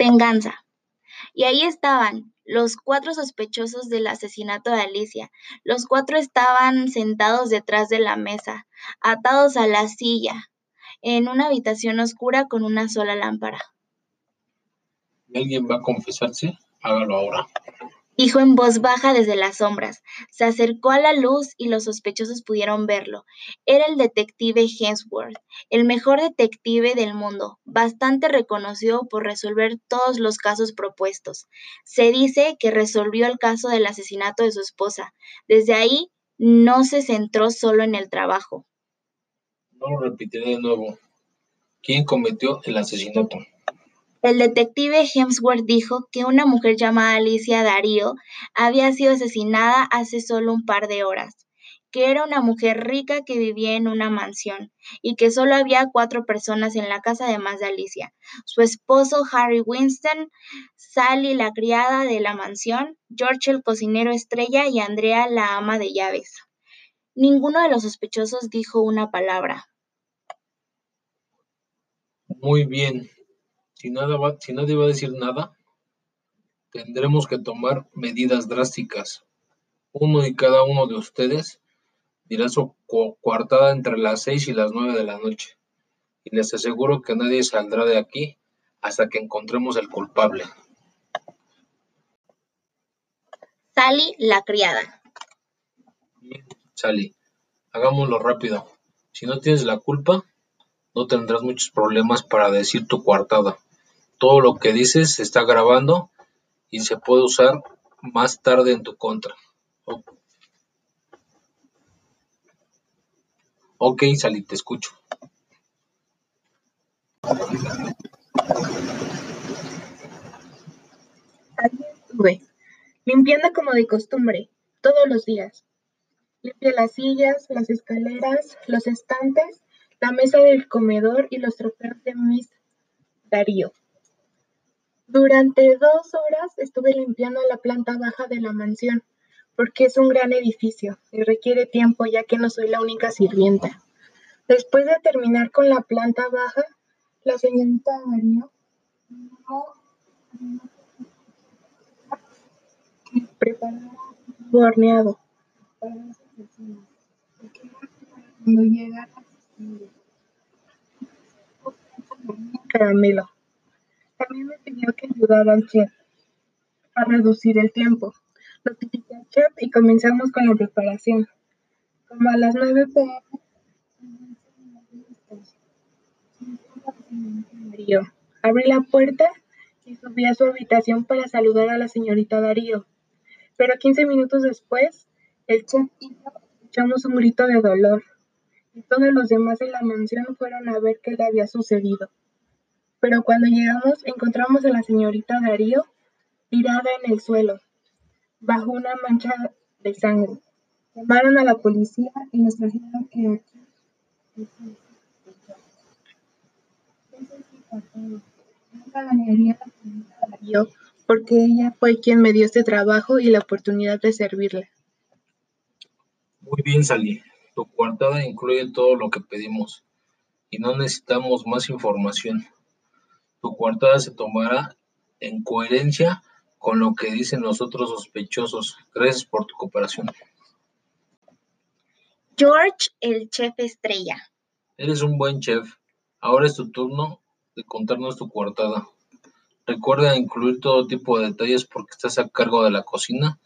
Venganza. Y ahí estaban, los cuatro sospechosos del asesinato de Alicia. Los cuatro estaban sentados detrás de la mesa, atados a la silla, en una habitación oscura con una sola lámpara. ¿Alguien va a confesarse? Hágalo ahora dijo en voz baja desde las sombras. Se acercó a la luz y los sospechosos pudieron verlo. Era el detective Hemsworth, el mejor detective del mundo, bastante reconocido por resolver todos los casos propuestos. Se dice que resolvió el caso del asesinato de su esposa. Desde ahí no se centró solo en el trabajo. No lo repetiré de nuevo. ¿Quién cometió el asesinato? El detective Hemsworth dijo que una mujer llamada Alicia Darío había sido asesinada hace solo un par de horas, que era una mujer rica que vivía en una mansión y que solo había cuatro personas en la casa además de Alicia, su esposo Harry Winston, Sally la criada de la mansión, George el cocinero estrella y Andrea la ama de llaves. Ninguno de los sospechosos dijo una palabra. Muy bien, si, nadie va a decir nada, tendremos que tomar medidas drásticas. Uno y cada uno de ustedes dirá su coartada entre las seis y las nueve de la noche. Y les aseguro que nadie saldrá de aquí hasta que encontremos el culpable. Sally, la criada. Sally, hagámoslo rápido. Si no tienes la culpa, no tendrás muchos problemas para decir tu coartada todo lo que dices se está grabando y se puede usar más tarde en tu contra. Ok, Sally, te escucho. Allí estuve, limpiando como de costumbre, todos los días. Limpié las sillas, las escaleras, los estantes, la mesa del comedor y los trofeos de Miss Darío. Durante dos horas estuve limpiando la planta baja de la mansión, porque es un gran edificio y requiere tiempo ya que no soy la única sirvienta. Después de terminar con la planta baja, la señorita María preparaba un horneado. Cuando llegara caramelo. También me pidió que ayudara al chef a reducir el tiempo. Notifiqué al chef y comenzamos con la preparación. Como a las 9 pm, abrí la puerta y subí a su habitación para saludar a la señorita Darío. Pero 15 minutos después, el chef y yo escuchamos un grito de dolor y todos los demás de la mansión fueron a ver qué le había sucedido pero cuando llegamos encontramos a la señorita Darío tirada en el suelo, bajo una mancha de sangre. Llamaron a la policía y nos trajeron que aquí. Nunca Darío porque ella fue quien me dio este trabajo y la oportunidad de servirle. Muy bien, Sally. Tu coartada incluye todo lo que pedimos y no necesitamos más información. Tu coartada se tomará en coherencia con lo que dicen los otros sospechosos. Gracias por tu cooperación. George, el chef estrella. Eres un buen chef. Ahora es tu turno de contarnos tu coartada. Recuerda incluir todo tipo de detalles porque estás a cargo de la cocina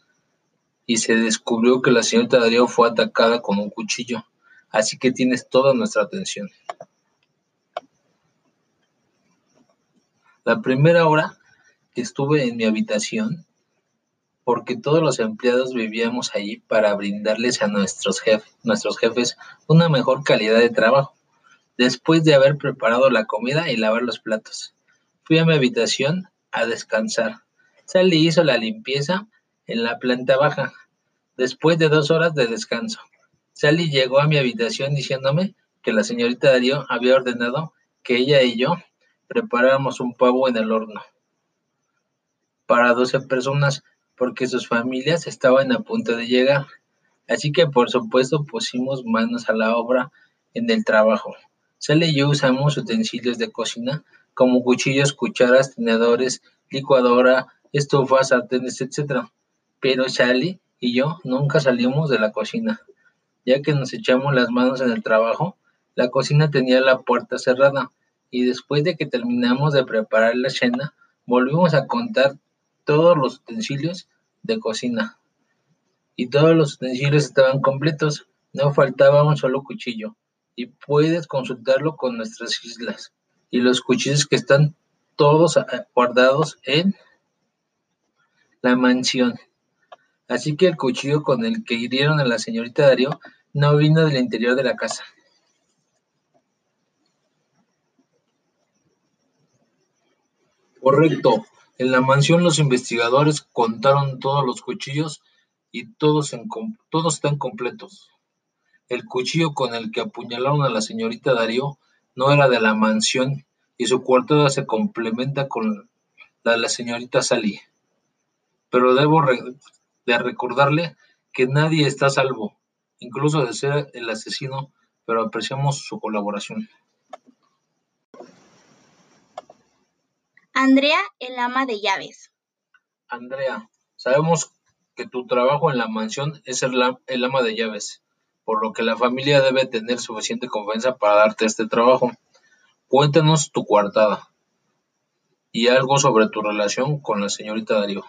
y se descubrió que la señorita Darío fue atacada con un cuchillo, así que tienes toda nuestra atención. La primera hora que estuve en mi habitación, porque todos los empleados vivíamos allí para brindarles a nuestros, nuestros jefes una mejor calidad de trabajo, después de haber preparado la comida y lavar los platos. Fui a mi habitación a descansar. Sally hizo la limpieza en la planta baja, después de dos horas de descanso. Sally llegó a mi habitación diciéndome que la señorita Darío había ordenado que ella y yo preparamos un pavo en el horno para 12 personas porque sus familias estaban a punto de llegar. Así que por supuesto pusimos manos a la obra en el trabajo. Sally y yo usamos utensilios de cocina como cuchillos, cucharas, tenedores, licuadora, estufas, sartenes, etc. Pero Sally y yo nunca salimos de la cocina, ya que nos echamos las manos en el trabajo. La cocina tenía la puerta cerrada y después de que terminamos de preparar la cena, volvimos a contar todos los utensilios de cocina. Y todos los utensilios estaban completos, no faltaba un solo cuchillo. Y puedes consultarlo con nuestras islas. Y los cuchillos que están todos guardados en la mansión. Así que el cuchillo con el que hirieron a la señorita Darío no vino del interior de la casa. Correcto. En la mansión los investigadores contaron todos los cuchillos y todos, todos están completos. El cuchillo con el que apuñalaron a la señorita Darío no era de la mansión y su coartada se complementa con la de la señorita Sally. Pero debo de recordarle que nadie está a salvo, incluso de ser el asesino, pero apreciamos su colaboración. Andrea, el ama de llaves. Andrea, sabemos que tu trabajo en la mansión es ser el ama de llaves, por lo que la familia debe tener suficiente confianza para darte este trabajo. Cuéntanos tu coartada y algo sobre tu relación con la señorita Darío.